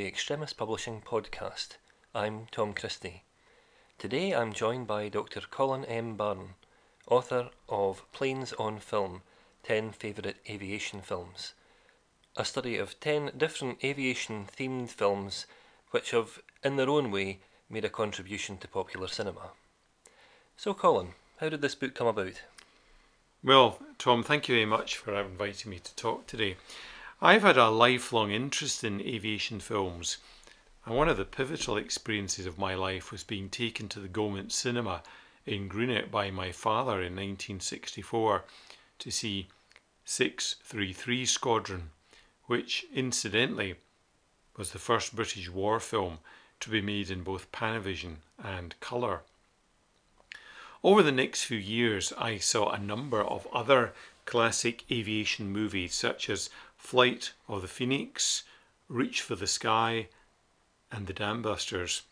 the Extremis Publishing podcast. I'm Tom Christie. Today I'm joined by Dr. Colin M. Barron, author of Planes on Film 10 Favourite Aviation Films, a study of 10 different aviation themed films which have, in their own way, made a contribution to popular cinema. So, Colin, how did this book come about? Well, Tom, thank you very much for inviting me to talk today. I've had a lifelong interest in aviation films, and one of the pivotal experiences of my life was being taken to the Gaumont Cinema in Greenock by my father in 1964 to see 633 Squadron, which incidentally was the first British war film to be made in both Panavision and colour. Over the next few years, I saw a number of other classic aviation movies such as Flight of the Phoenix, Reach for the Sky, and The Dambusters.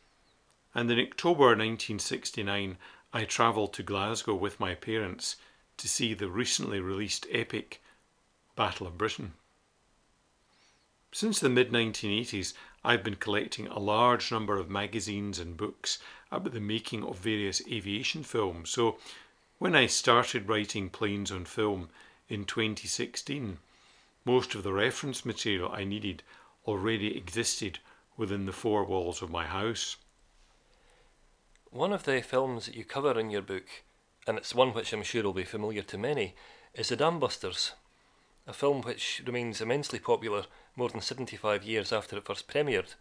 And in October 1969, I travelled to Glasgow with my parents to see the recently released epic Battle of Britain. Since the mid 1980s, I've been collecting a large number of magazines and books about the making of various aviation films. So when I started writing Planes on Film in 2016, most of the reference material I needed already existed within the four walls of my house. One of the films that you cover in your book, and it's one which I'm sure will be familiar to many, is The Dambusters, a film which remains immensely popular more than 75 years after it first premiered.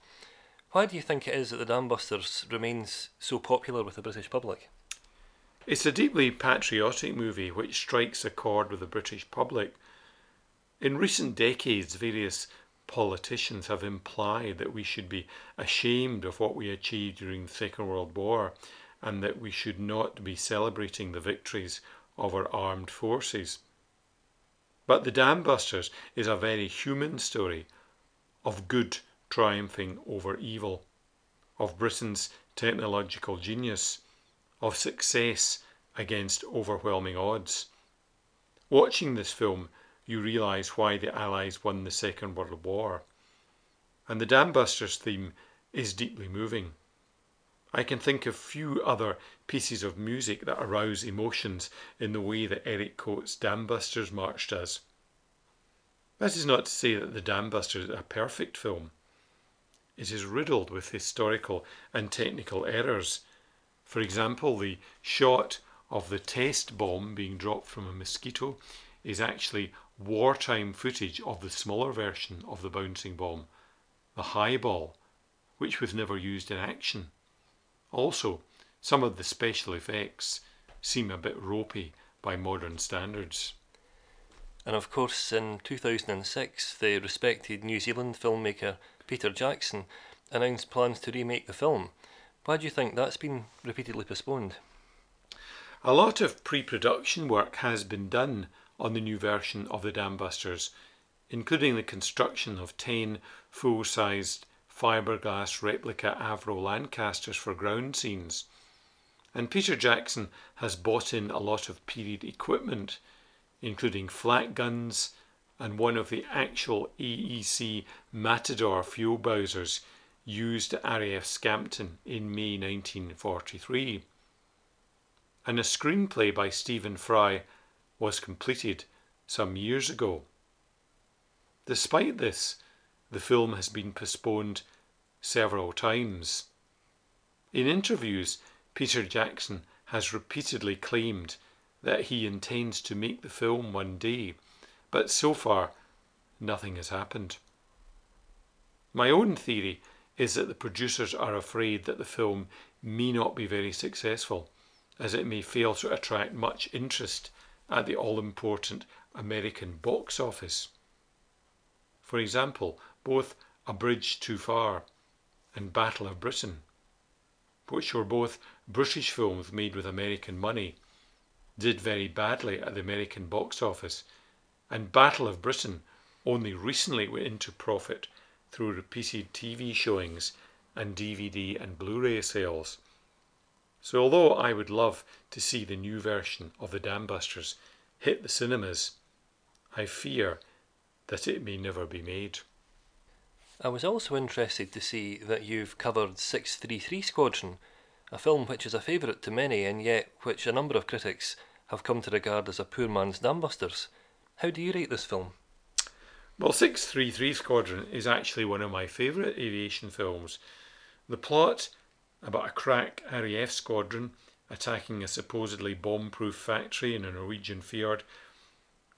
Why do you think it is that The Dambusters remains so popular with the British public? It's a deeply patriotic movie which strikes a chord with the British public in recent decades, various politicians have implied that we should be ashamed of what we achieved during the Second World War and that we should not be celebrating the victories of our armed forces. But The Dam Busters is a very human story of good triumphing over evil, of Britain's technological genius, of success against overwhelming odds. Watching this film you realise why the Allies won the Second World War. And the Dambusters theme is deeply moving. I can think of few other pieces of music that arouse emotions in the way that Eric Coates' Dambusters March does. That is not to say that The Dambusters is a perfect film. It is riddled with historical and technical errors. For example, the shot of the test bomb being dropped from a mosquito is actually wartime footage of the smaller version of the bouncing bomb, the highball, which was never used in action. Also, some of the special effects seem a bit ropey by modern standards. And of course, in 2006, the respected New Zealand filmmaker Peter Jackson announced plans to remake the film. Why do you think that's been repeatedly postponed? A lot of pre production work has been done on the new version of the Dambusters, including the construction of 10 full sized fiberglass replica Avro Lancasters for ground scenes. And Peter Jackson has bought in a lot of period equipment, including flak guns and one of the actual AEC Matador fuel bowsers used at RAF Scampton in May 1943. And a screenplay by Stephen Fry was completed some years ago. Despite this, the film has been postponed several times. In interviews, Peter Jackson has repeatedly claimed that he intends to make the film one day, but so far nothing has happened. My own theory is that the producers are afraid that the film may not be very successful, as it may fail to attract much interest at the all important American box office. For example, both A Bridge Too Far and Battle of Britain, which were both British films made with American money, did very badly at the American box office, and Battle of Britain only recently went into profit through repeated TV showings and DVD and Blu ray sales. So, although I would love to see the new version of the Dambusters hit the cinemas, I fear that it may never be made. I was also interested to see that you've covered 633 Squadron, a film which is a favourite to many and yet which a number of critics have come to regard as a poor man's Dambusters. How do you rate this film? Well, 633 Squadron is actually one of my favourite aviation films. The plot about a crack RAF squadron attacking a supposedly bomb proof factory in a Norwegian fjord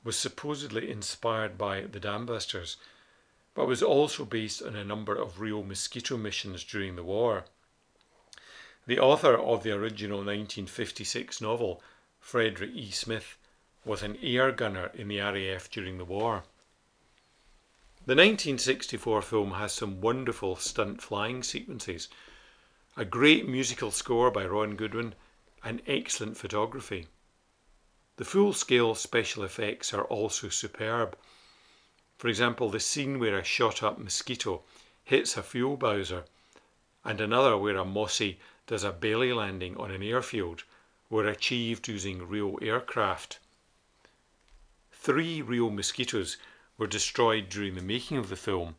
was supposedly inspired by the Dambusters, but was also based on a number of real mosquito missions during the war. The author of the original 1956 novel, Frederick E. Smith, was an air gunner in the RAF during the war. The 1964 film has some wonderful stunt flying sequences, a great musical score by Ron Goodwin, and excellent photography. The full scale special effects are also superb. For example, the scene where a shot up mosquito hits a fuel bowser, and another where a Mossy does a belly landing on an airfield were achieved using real aircraft. Three real mosquitoes were destroyed during the making of the film,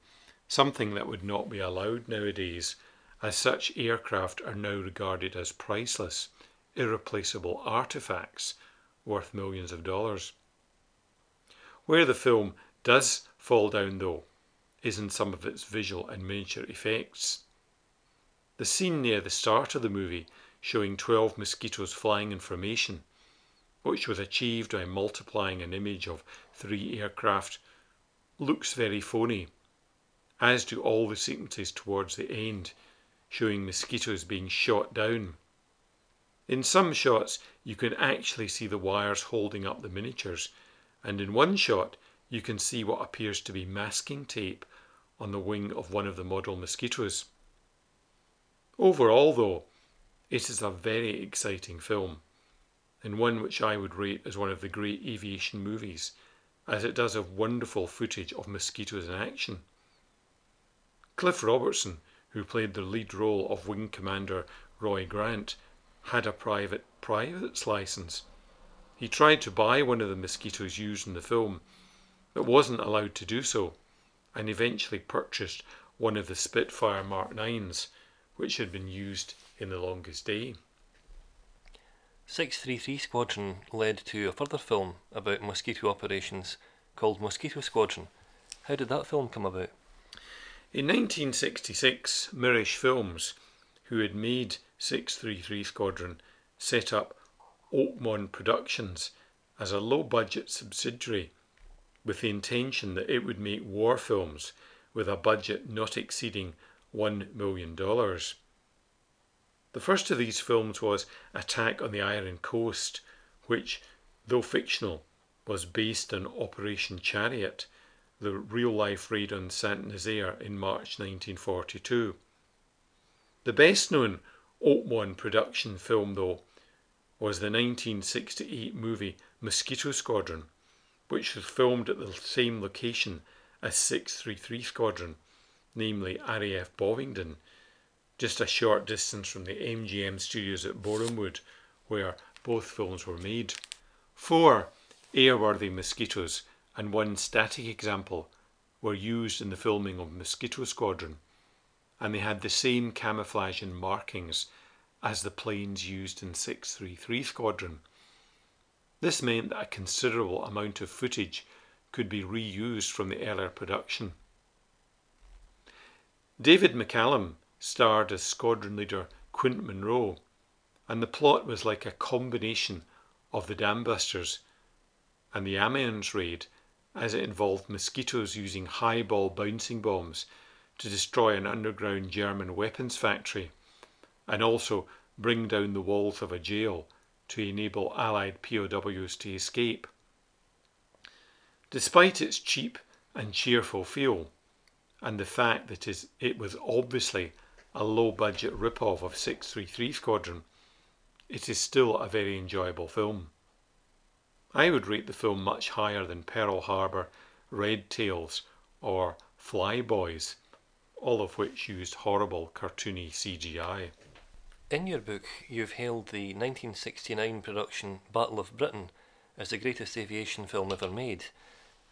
something that would not be allowed nowadays, as such aircraft are now regarded as priceless, irreplaceable artifacts worth millions of dollars. Where the film does fall down, though, is in some of its visual and miniature effects. The scene near the start of the movie showing 12 mosquitoes flying in formation, which was achieved by multiplying an image of three aircraft, looks very phony, as do all the sequences towards the end, showing mosquitoes being shot down. In some shots, you can actually see the wires holding up the miniatures, and in one shot, you can see what appears to be masking tape on the wing of one of the model mosquitoes. Overall, though, it is a very exciting film, and one which I would rate as one of the great aviation movies, as it does have wonderful footage of mosquitoes in action. Cliff Robertson, who played the lead role of Wing Commander Roy Grant, had a private private's license. He tried to buy one of the mosquitoes used in the film, but wasn't allowed to do so, and eventually purchased one of the Spitfire Mark 9s, which had been used in The Longest Day. 633 Squadron led to a further film about mosquito operations called Mosquito Squadron. How did that film come about? In 1966, Mirisch Films, who had made 633 Squadron set up Oakmont Productions as a low budget subsidiary with the intention that it would make war films with a budget not exceeding $1 million. The first of these films was Attack on the Iron Coast, which, though fictional, was based on Operation Chariot, the real life raid on Saint Nazaire in March 1942. The best known Oakmont production film, though, was the 1968 movie Mosquito Squadron, which was filmed at the same location as 633 Squadron, namely RAF Bovingdon, just a short distance from the MGM studios at Borehamwood, where both films were made. Four airworthy mosquitoes and one static example were used in the filming of Mosquito Squadron and they had the same camouflage and markings as the planes used in 633 Squadron. This meant that a considerable amount of footage could be reused from the earlier production. David McCallum starred as squadron leader Quint Monroe, and the plot was like a combination of the Dambusters and the Amiens raid, as it involved mosquitoes using highball bouncing bombs to destroy an underground German weapons factory and also bring down the walls of a jail to enable Allied POWs to escape. Despite its cheap and cheerful feel, and the fact that it was obviously a low budget rip-off of 633 Squadron, it is still a very enjoyable film. I would rate the film much higher than Pearl Harbor, Red Tails, or Fly Boys, all of which used horrible cartoony CGI. In your book, you've hailed the 1969 production Battle of Britain as the greatest aviation film ever made.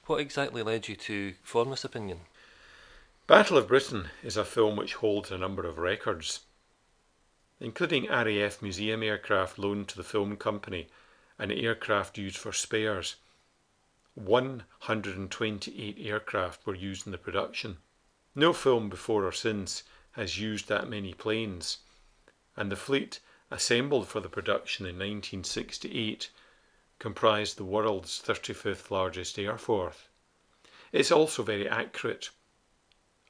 What exactly led you to form this opinion? Battle of Britain is a film which holds a number of records, including RAF museum aircraft loaned to the film company and aircraft used for spares. 128 aircraft were used in the production. No film before or since has used that many planes, and the fleet assembled for the production in 1968 comprised the world's 35th largest air force. It's also very accurate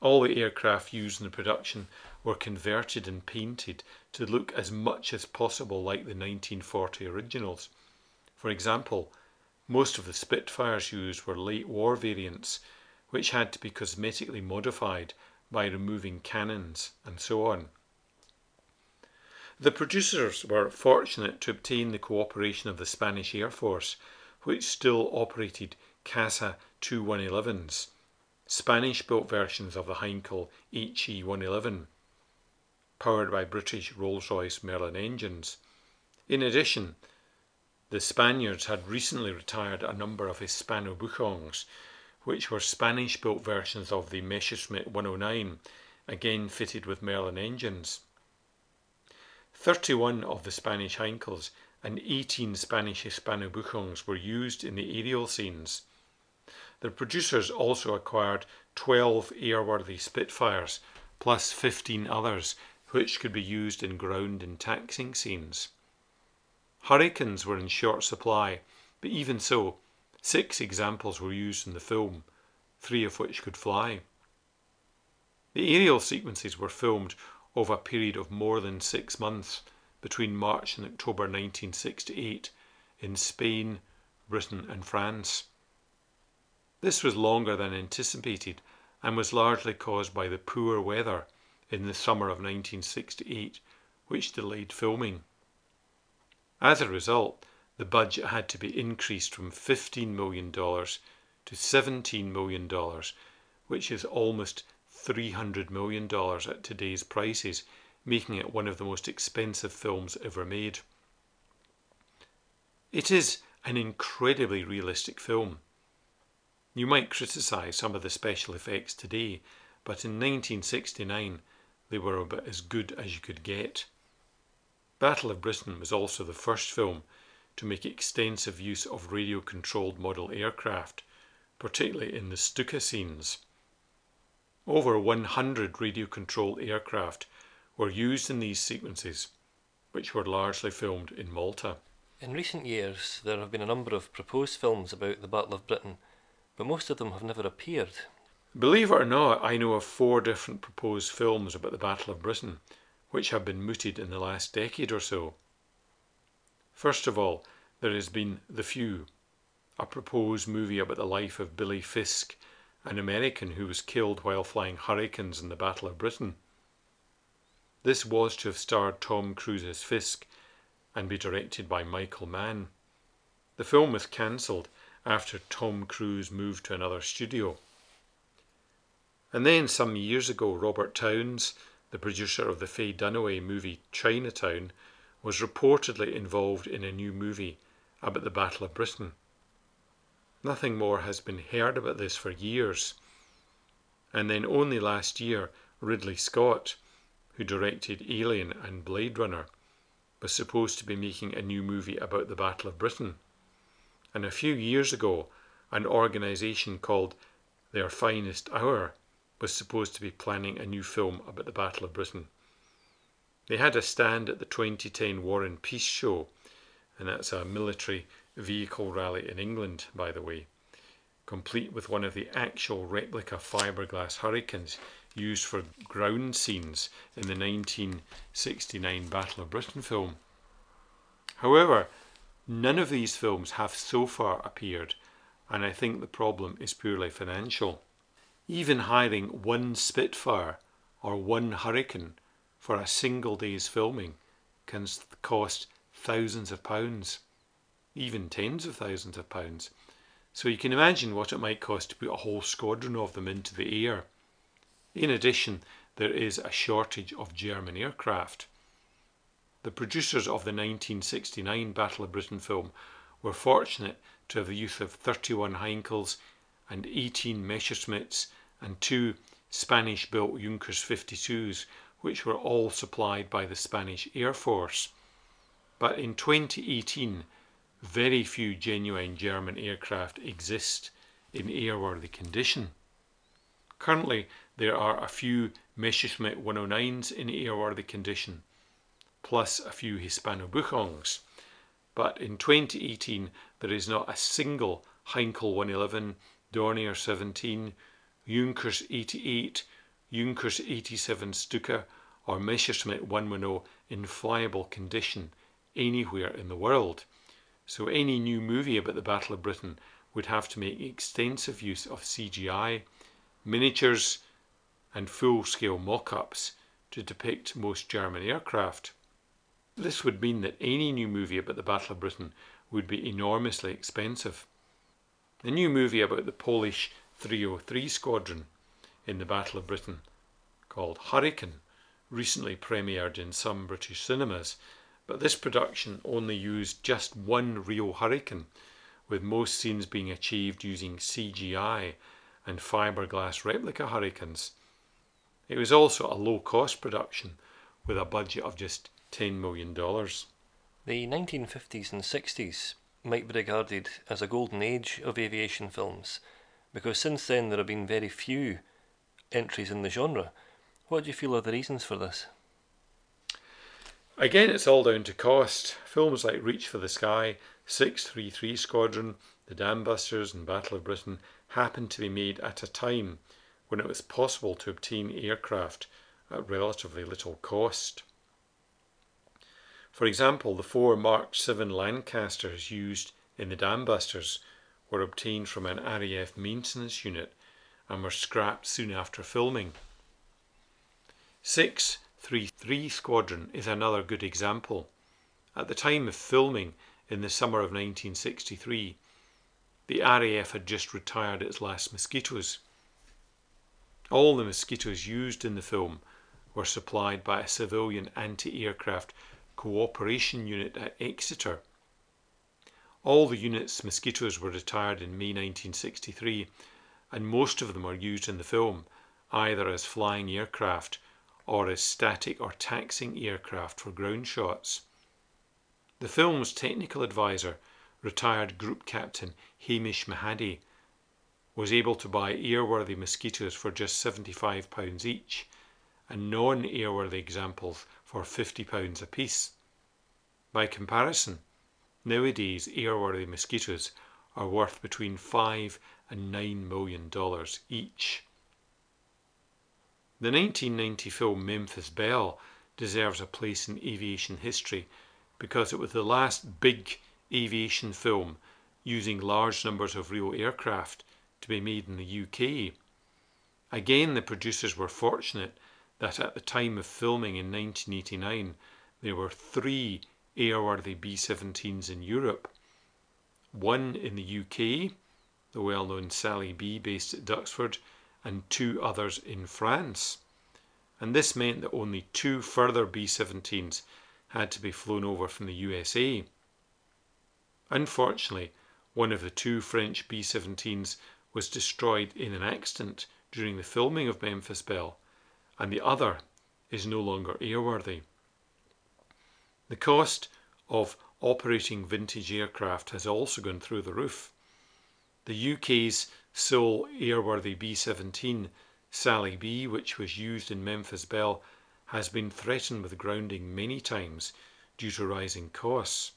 all the aircraft used in the production were converted and painted to look as much as possible like the 1940 originals. For example, most of the Spitfires used were late war variants, which had to be cosmetically modified by removing cannons and so on. The producers were fortunate to obtain the cooperation of the Spanish Air Force, which still operated Casa 2111s Spanish built versions of the Heinkel HE 111, powered by British Rolls Royce Merlin engines. In addition, the Spaniards had recently retired a number of Hispano Buchons, which were Spanish built versions of the Messerschmitt 109, again fitted with Merlin engines. 31 of the Spanish Heinkels and 18 Spanish Hispano Buchons were used in the aerial scenes. The producers also acquired 12 airworthy Spitfires, plus 15 others, which could be used in ground and taxing scenes. Hurricanes were in short supply, but even so, six examples were used in the film, three of which could fly. The aerial sequences were filmed over a period of more than six months between March and October 1968 in Spain, Britain, and France. This was longer than anticipated and was largely caused by the poor weather in the summer of 1968, which delayed filming. As a result, the budget had to be increased from $15 million to $17 million, which is almost $300 million at today's prices, making it one of the most expensive films ever made. It is an incredibly realistic film. You might criticise some of the special effects today, but in 1969 they were about as good as you could get. Battle of Britain was also the first film to make extensive use of radio controlled model aircraft, particularly in the Stuka scenes. Over 100 radio controlled aircraft were used in these sequences, which were largely filmed in Malta. In recent years, there have been a number of proposed films about the Battle of Britain but most of them have never appeared. Believe it or not, I know of four different proposed films about the Battle of Britain, which have been mooted in the last decade or so. First of all, there has been The Few, a proposed movie about the life of Billy Fiske, an American who was killed while flying Hurricanes in the Battle of Britain. This was to have starred Tom Cruise as Fiske and be directed by Michael Mann. The film was cancelled after Tom Cruise moved to another studio. And then some years ago, Robert Towne, the producer of the Faye Dunaway movie Chinatown, was reportedly involved in a new movie about the Battle of Britain. Nothing more has been heard about this for years. And then only last year, Ridley Scott, who directed Alien and Blade Runner, was supposed to be making a new movie about the Battle of Britain. And a few years ago, an organisation called Their Finest Hour was supposed to be planning a new film about the Battle of Britain. They had a stand at the 2010 War and Peace show, and that's a military vehicle rally in England, by the way, complete with one of the actual replica fiberglass hurricanes used for ground scenes in the 1969 Battle of Britain film. However, None of these films have so far appeared, and I think the problem is purely financial. Even hiring one Spitfire or one Hurricane for a single day's filming can cost thousands of pounds, even tens of thousands of pounds. So you can imagine what it might cost to put a whole squadron of them into the air. In addition, there is a shortage of German aircraft. The producers of the 1969 Battle of Britain film were fortunate to have the use of 31 Heinkels and 18 Messerschmitts and two Spanish built Junkers 52s, which were all supplied by the Spanish Air Force. But in 2018, very few genuine German aircraft exist in airworthy condition. Currently, there are a few Messerschmitt 109s in airworthy condition, plus a few Hispano-Buchons. But in 2018, there is not a single Heinkel 111, Dornier 17, Junkers 88, Junkers 87 Stuka, or Messerschmitt 110 in flyable condition anywhere in the world. So any new movie about the Battle of Britain would have to make extensive use of CGI, miniatures, and full scale mock ups to depict most German aircraft. This would mean that any new movie about the Battle of Britain would be enormously expensive. The new movie about the Polish 303 Squadron in the Battle of Britain, called Hurricane, recently premiered in some British cinemas, but this production only used just one real Hurricane, with most scenes being achieved using CGI and fiberglass replica Hurricanes. It was also a low cost production with a budget of just $10 million. The 1950s and 60s might be regarded as a golden age of aviation films because since then there have been very few entries in the genre. What do you feel are the reasons for this? Again, it's all down to cost. Films like Reach for the Sky, 633 Squadron, The Dam Busters, and Battle of Britain happened to be made at a time when it was possible to obtain aircraft at relatively little cost. For example, the four Mark 7 Lancasters used in the Dam Busters were obtained from an RAF maintenance unit and were scrapped soon after filming. 633 Squadron is another good example. At the time of filming in the summer of 1963, the RAF had just retired its last mosquitoes. All the mosquitoes used in the film were supplied by a civilian anti aircraft cooperation unit at Exeter. All the unit's mosquitoes were retired in May 1963, and most of them are used in the film either as flying aircraft or as static or taxing aircraft for ground shots. The film's technical advisor, retired Group Captain Hamish Mahaddie, was able to buy airworthy mosquitoes for just £75 each and non airworthy examples for £50 apiece. By comparison, nowadays airworthy mosquitoes are worth between 5 and 9 million dollars each. The 1990 film Memphis Belle deserves a place in aviation history because it was the last big aviation film using large numbers of real aircraft to be made in the UK. Again, the producers were fortunate that at the time of filming in 1989 there were three airworthy B 17s in Europe one in the UK, the well known Sally B based at Duxford, and two others in France. And this meant that only two further B 17s had to be flown over from the USA. Unfortunately, one of the two French B 17s was destroyed in an accident during the filming of Memphis Belle, and the other is no longer airworthy. The cost of operating vintage aircraft has also gone through the roof. The UK's sole airworthy B 17, Sally B, which was used in Memphis Belle, has been threatened with grounding many times due to rising costs.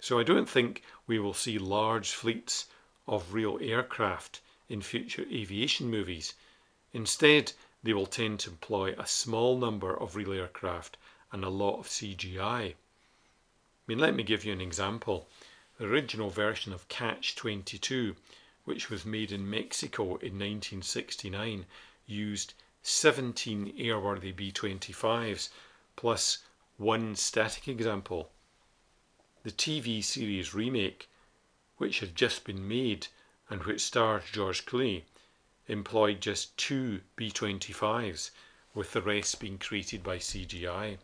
So I don't think we will see large fleets of real aircraft in future aviation movies. Instead, they will tend to employ a small number of real aircraft and a lot of CGI. I mean, let me give you an example. The original version of Catch 22, which was made in Mexico in 1969, used 17 airworthy B 25s plus one static example. The TV series remake which had just been made and which stars George Clooney, employed just two B 25s, with the rest being created by CGI.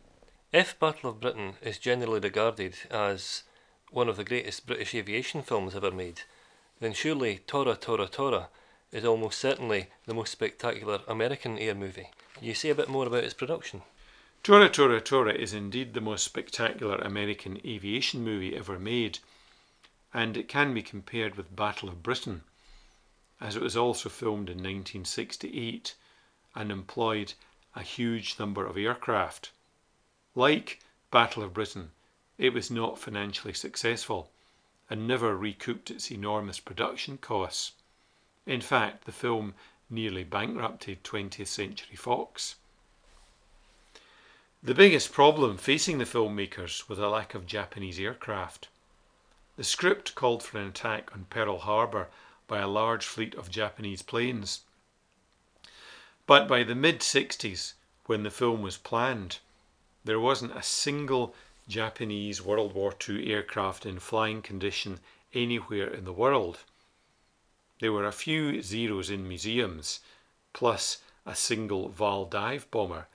If Battle of Britain is generally regarded as one of the greatest British aviation films ever made, then surely Tora Tora Tora is almost certainly the most spectacular American air movie. Can you say a bit more about its production? Tora Tora Tora is indeed the most spectacular American aviation movie ever made, and it can be compared with Battle of Britain, as it was also filmed in 1968 and employed a huge number of aircraft. Like Battle of Britain, it was not financially successful and never recouped its enormous production costs. In fact, the film nearly bankrupted 20th Century Fox. The biggest problem facing the filmmakers was a lack of Japanese aircraft. The script called for an attack on Pearl Harbor by a large fleet of Japanese planes. But by the mid 60s, when the film was planned, there wasn't a single Japanese World War II aircraft in flying condition anywhere in the world. There were a few Zeros in museums, plus a single Val dive bomber,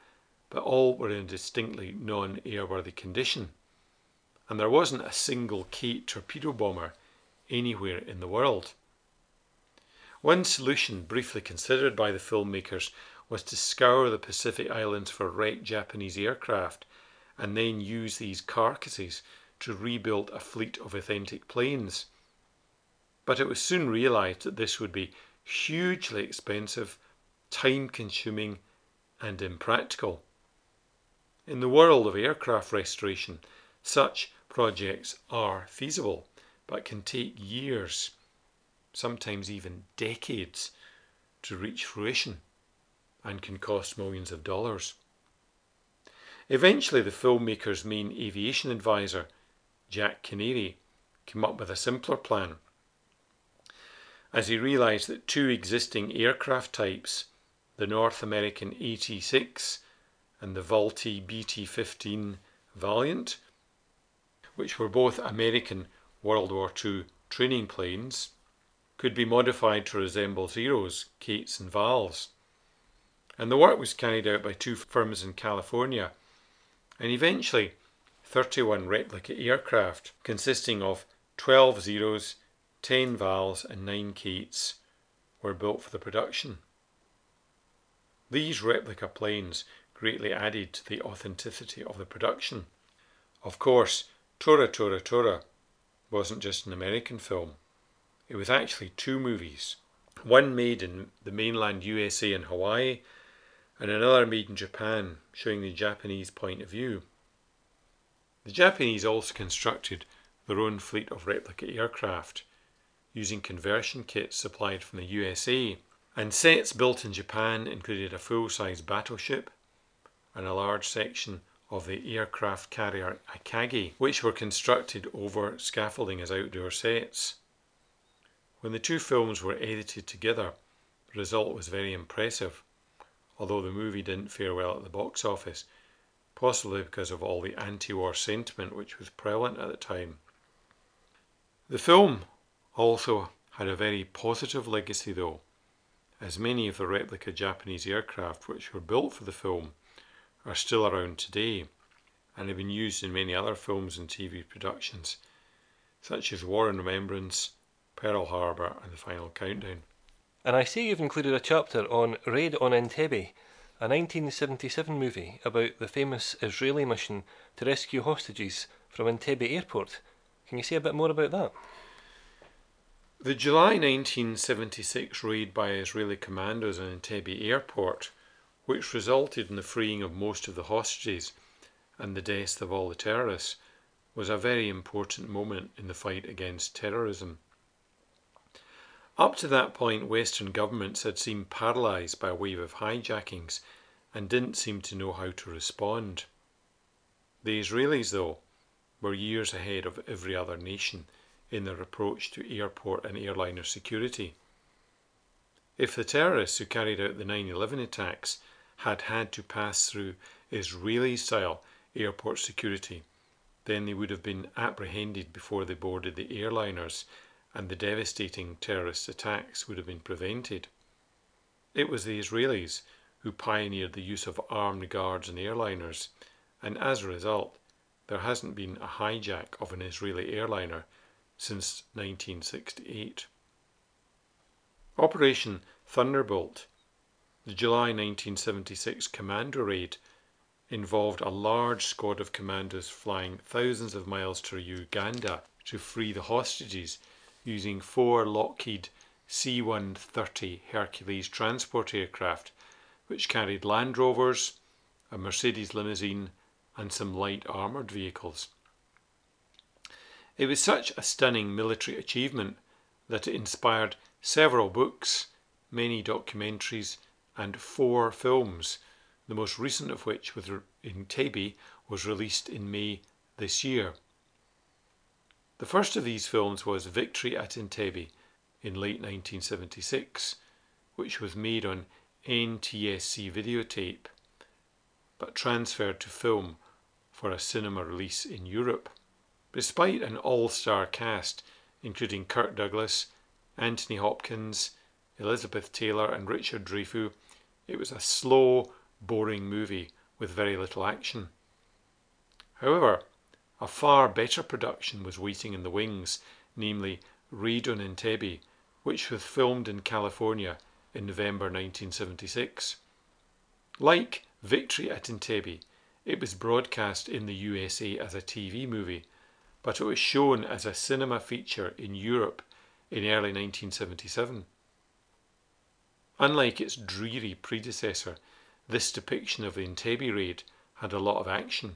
but all were in distinctly non airworthy condition. And there wasn't a single Kate torpedo bomber anywhere in the world. One solution briefly considered by the filmmakers was to scour the Pacific Islands for wrecked Japanese aircraft and then use these carcasses to rebuild a fleet of authentic planes. But it was soon realised that this would be hugely expensive, time consuming, and impractical. In the world of aircraft restoration, such projects are feasible but can take years, sometimes even decades, to reach fruition and can cost millions of dollars. Eventually, the filmmaker's main aviation advisor, Jack Canary, came up with a simpler plan as he realised that two existing aircraft types, the North American AT-6 and the Vultee BT-15 Valiant, which were both American World War II training planes, could be modified to resemble Zeros, Kates and Vals. And the work was carried out by two firms in California, and eventually 31 replica aircraft consisting of 12 Zeros 10 Vals and 9 Kates were built for the production. These replica planes greatly added to the authenticity of the production. Of course, Tora Tora Tora wasn't just an American film. It was actually two movies. One made in the mainland USA and Hawaii, and another made in Japan, showing the Japanese point of view. The Japanese also constructed their own fleet of replica aircraft, using conversion kits supplied from the USA. And sets built in Japan included a full size battleship and a large section of the aircraft carrier Akagi, which were constructed over scaffolding as outdoor sets. When the two films were edited together, the result was very impressive, although the movie didn't fare well at the box office, possibly because of all the anti war sentiment which was prevalent at the time. The film also had a very positive legacy though, as many of the replica Japanese aircraft which were built for the film are still around today and have been used in many other films and TV productions, such as War and Remembrance, Pearl Harbor, and The Final Countdown. And I see you've included a chapter on Raid on Entebbe, a 1977 movie about the famous Israeli mission to rescue hostages from Entebbe airport. Can you say a bit more about that? The July 1976 raid by Israeli commandos on Entebbe airport, which resulted in the freeing of most of the hostages and the death of all the terrorists, was a very important moment in the fight against terrorism. Up to that point, Western governments had seemed paralysed by a wave of hijackings and didn't seem to know how to respond. The Israelis, though, were years ahead of every other nation in their approach to airport and airliner security. If the terrorists who carried out the 9 11 attacks had had to pass through Israeli style airport security, then they would have been apprehended before they boarded the airliners and the devastating terrorist attacks would have been prevented. It was the Israelis who pioneered the use of armed guards in airliners, and as a result, there hasn't been a hijack of an Israeli airliner since 1968. Operation Thunderbolt, the July 1976 commando raid, involved a large squad of commandos flying thousands of miles to Uganda to free the hostages using four Lockheed C 130 Hercules transport aircraft, which carried Land Rovers, a Mercedes limousine, and some light armoured vehicles. It was such a stunning military achievement that it inspired several books, many documentaries, and four films, the most recent of which, with Entebbe, was released in May this year. The first of these films was Victory at Entebbe in late 1976, which was made on NTSC videotape but transferred to film for a cinema release in Europe. Despite an all star cast, including Kirk Douglas, Anthony Hopkins, Elizabeth Taylor, and Richard Dreyfuss, it was a slow, boring movie with very little action. However, a far better production was waiting in the wings, namely Raid on Entebbe, which was filmed in California in November 1976. Like Victory at Entebbe, it was broadcast in the USA as a TV movie, but it was shown as a cinema feature in Europe in early 1977. Unlike its dreary predecessor, this depiction of the Entebbe raid had a lot of action,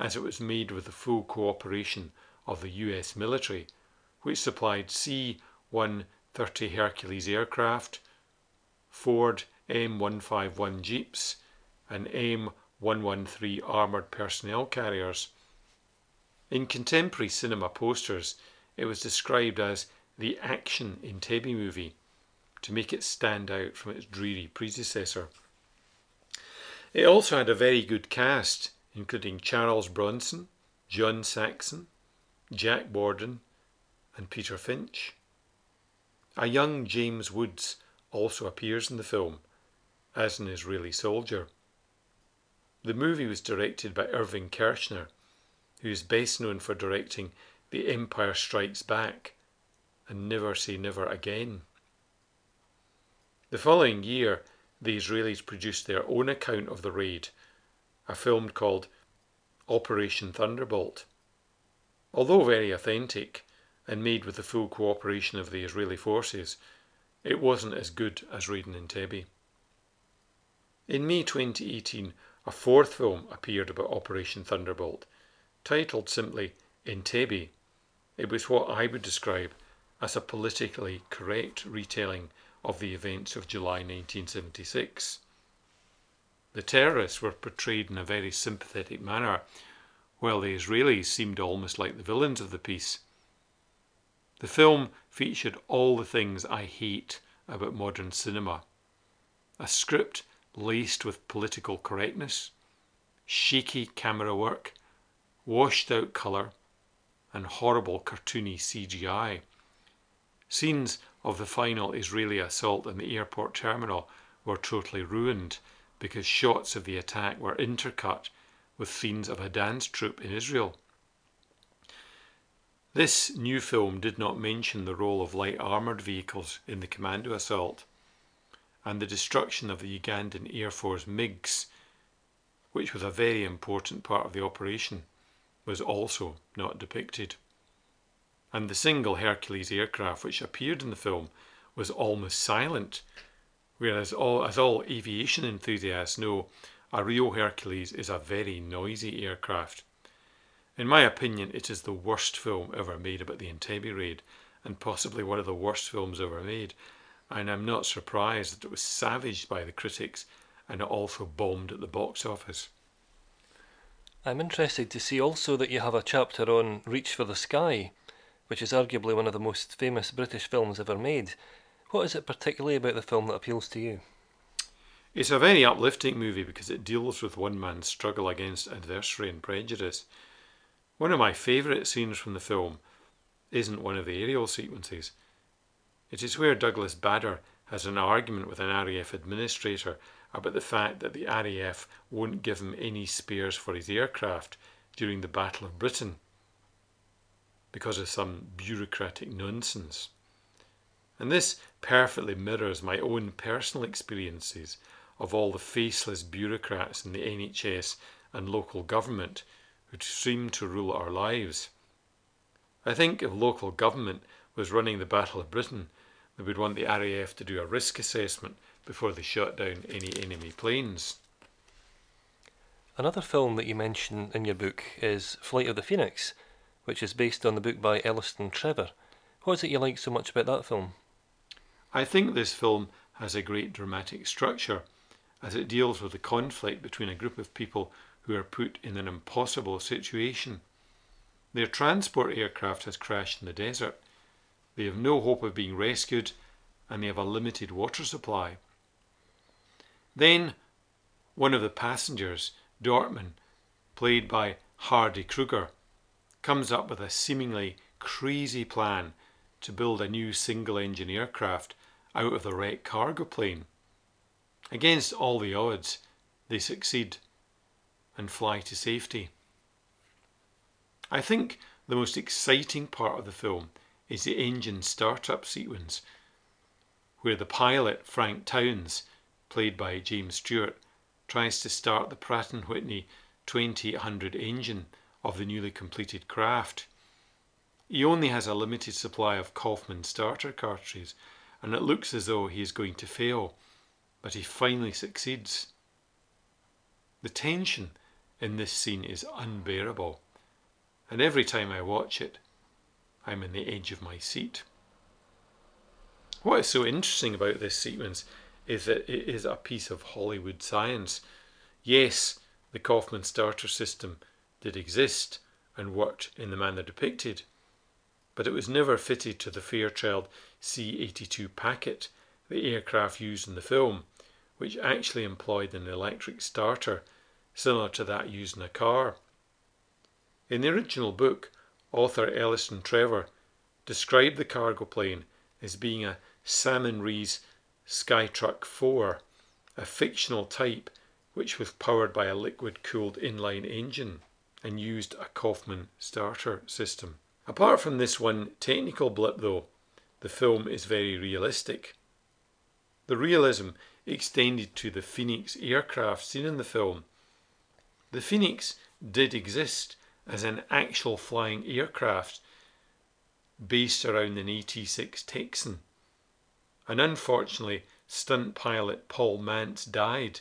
as it was made with the full cooperation of the US military, which supplied C 130 Hercules aircraft, Ford M151 Jeeps, and M113 armoured personnel carriers. In contemporary cinema posters, it was described as the action in Entebbe movie to make it stand out from its dreary predecessor. It also had a very good cast, including Charles Bronson, John Saxon, Jack Warden, and Peter Finch. A young James Woods also appears in the film as an Israeli soldier. The movie was directed by Irvin Kershner, who is best known for directing The Empire Strikes Back and Never Say Never Again. The following year, the Israelis produced their own account of the raid, a film called Operation Thunderbolt. Although very authentic and made with the full cooperation of the Israeli forces, it wasn't as good as Raid on Entebbe. In May 2018, a fourth film appeared about Operation Thunderbolt, titled simply Entebbe. It was what I would describe as a politically correct retelling of the events of July 1976. The terrorists were portrayed in a very sympathetic manner, while the Israelis seemed almost like the villains of the piece. The film featured all the things I hate about modern cinema a script laced with political correctness, shaky camera work, washed out colour, and horrible cartoony CGI. Scenes of the final Israeli assault on the airport terminal were totally ruined because shots of the attack were intercut with scenes of a dance troupe in Israel. This new film did not mention the role of light armoured vehicles in the commando assault and the destruction of the Ugandan Air Force MiGs, which was a very important part of the operation, was also not depicted. And the single Hercules aircraft which appeared in the film was almost silent, whereas, all, as all aviation enthusiasts know, a real Hercules is a very noisy aircraft. In my opinion, it is the worst film ever made about the Entebbe raid, and possibly one of the worst films ever made and I'm not surprised that it was savaged by the critics and it also bombed at the box office. I'm interested to see also that you have a chapter on Reach for the Sky, which is arguably one of the most famous British films ever made. What is it particularly about the film that appeals to you? It's a very uplifting movie because it deals with one man's struggle against adversary and prejudice. One of my favourite scenes from the film isn't one of the aerial sequences, it is where Douglas Bader has an argument with an RAF administrator about the fact that the RAF won't give him any spares for his aircraft during the Battle of Britain because of some bureaucratic nonsense. And this perfectly mirrors my own personal experiences of all the faceless bureaucrats in the NHS and local government who seem to rule our lives. I think if local government was running the Battle of Britain, they would want the RAF to do a risk assessment before they shot down any enemy planes. Another film that you mention in your book is Flight of the Phoenix, which is based on the book by Elleston Trevor. What is it you like so much about that film? I think this film has a great dramatic structure as it deals with the conflict between a group of people who are put in an impossible situation. Their transport aircraft has crashed in the desert. They have no hope of being rescued and they have a limited water supply. Then one of the passengers, Dorfmann, played by Hardy Kruger, comes up with a seemingly crazy plan to build a new single engine aircraft out of the wrecked cargo plane. Against all the odds, they succeed and fly to safety. I think the most exciting part of the film is the engine startup sequence, where the pilot, Frank Towns, played by James Stewart, tries to start the Pratt & Whitney 2000 engine of the newly completed craft. He only has a limited supply of Coffman starter cartridges and it looks as though he is going to fail, but he finally succeeds. The tension in this scene is unbearable, and every time I watch it, I'm in the edge of my seat. What is so interesting about this sequence is that it is a piece of Hollywood science. Yes, the Coffman starter system did exist and worked in the manner depicted, but it was never fitted to the Fairchild C-82 Packet, the aircraft used in the film, which actually employed an electric starter similar to that used in a car. In the original book, author Elleston Trevor described the cargo plane as being a Salmon Rees Skytruck 4, a fictional type which was powered by a liquid cooled inline engine and used a Coffman starter system. Apart from this one technical blip though, the film is very realistic. The realism extended to the Phoenix aircraft seen in the film. The Phoenix did exist as an actual flying aircraft based around an AT-6 Texan. And unfortunately, stunt pilot Paul Mantz died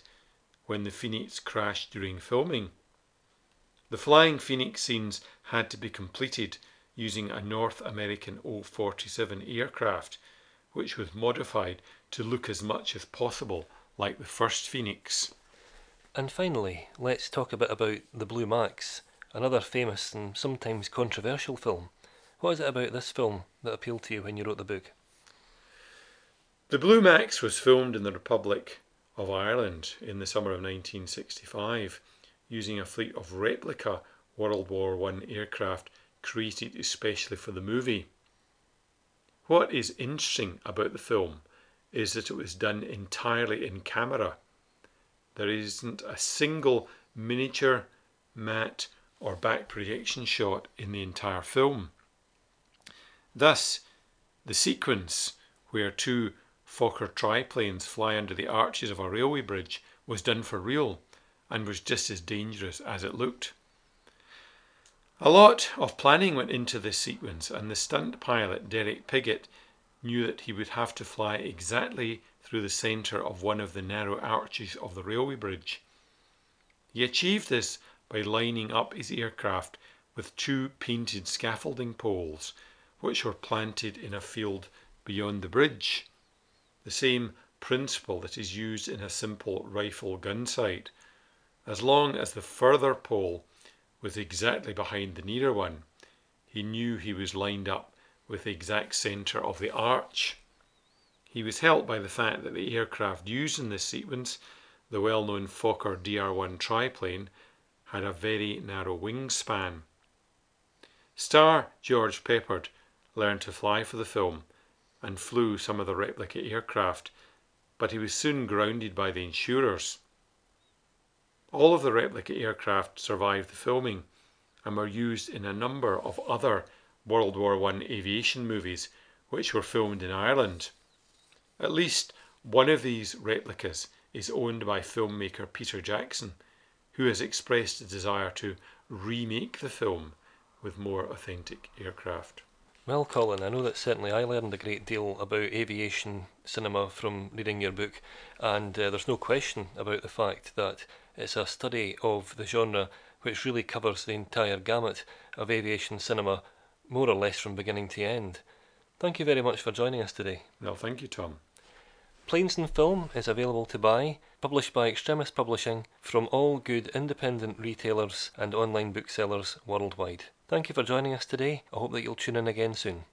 when the Phoenix crashed during filming. The flying Phoenix scenes had to be completed using a North American O-47 aircraft, which was modified to look as much as possible like the first Phoenix. And finally, let's talk a bit about The Blue Max, another famous and sometimes controversial film. What is it about this film that appealed to you when you wrote the book? The Blue Max was filmed in the Republic of Ireland in the summer of 1965 using a fleet of replica World War I aircraft created especially for the movie. What is interesting about the film is that it was done entirely in camera. There isn't a single miniature, matte, or back projection shot in the entire film. Thus, the sequence where two Fokker triplanes fly under the arches of a railway bridge was done for real and was just as dangerous as it looked. A lot of planning went into this sequence, and the stunt pilot, Derek Pigott, knew that he would have to fly exactly through the centre of one of the narrow arches of the railway bridge. He achieved this by lining up his aircraft with two painted scaffolding poles, which were planted in a field beyond the bridge. The same principle that is used in a simple rifle gun sight. As long as the further pole was exactly behind the nearer one. He knew he was lined up with the exact centre of the arch. He was helped by the fact that the aircraft used in this sequence, the well known Fokker DR1 triplane, had a very narrow wingspan. Star George Peppard learned to fly for the film and flew some of the replica aircraft, but he was soon grounded by the insurers. All of the replica aircraft survived the filming and were used in a number of other World War I aviation movies which were filmed in Ireland. At least one of these replicas is owned by filmmaker Peter Jackson, who has expressed a desire to remake the film with more authentic aircraft. Well, Colin, I know that certainly I learned a great deal about aviation cinema from reading your book, and uh, there's no question about the fact that it's a study of the genre which really covers the entire gamut of aviation cinema, more or less from beginning to end. Thank you very much for joining us today. Well, thank you, Tom. Planes on Film is available to buy, published by Extremis Publishing, from all good independent retailers and online booksellers worldwide. Thank you for joining us today. I hope that you'll tune in again soon.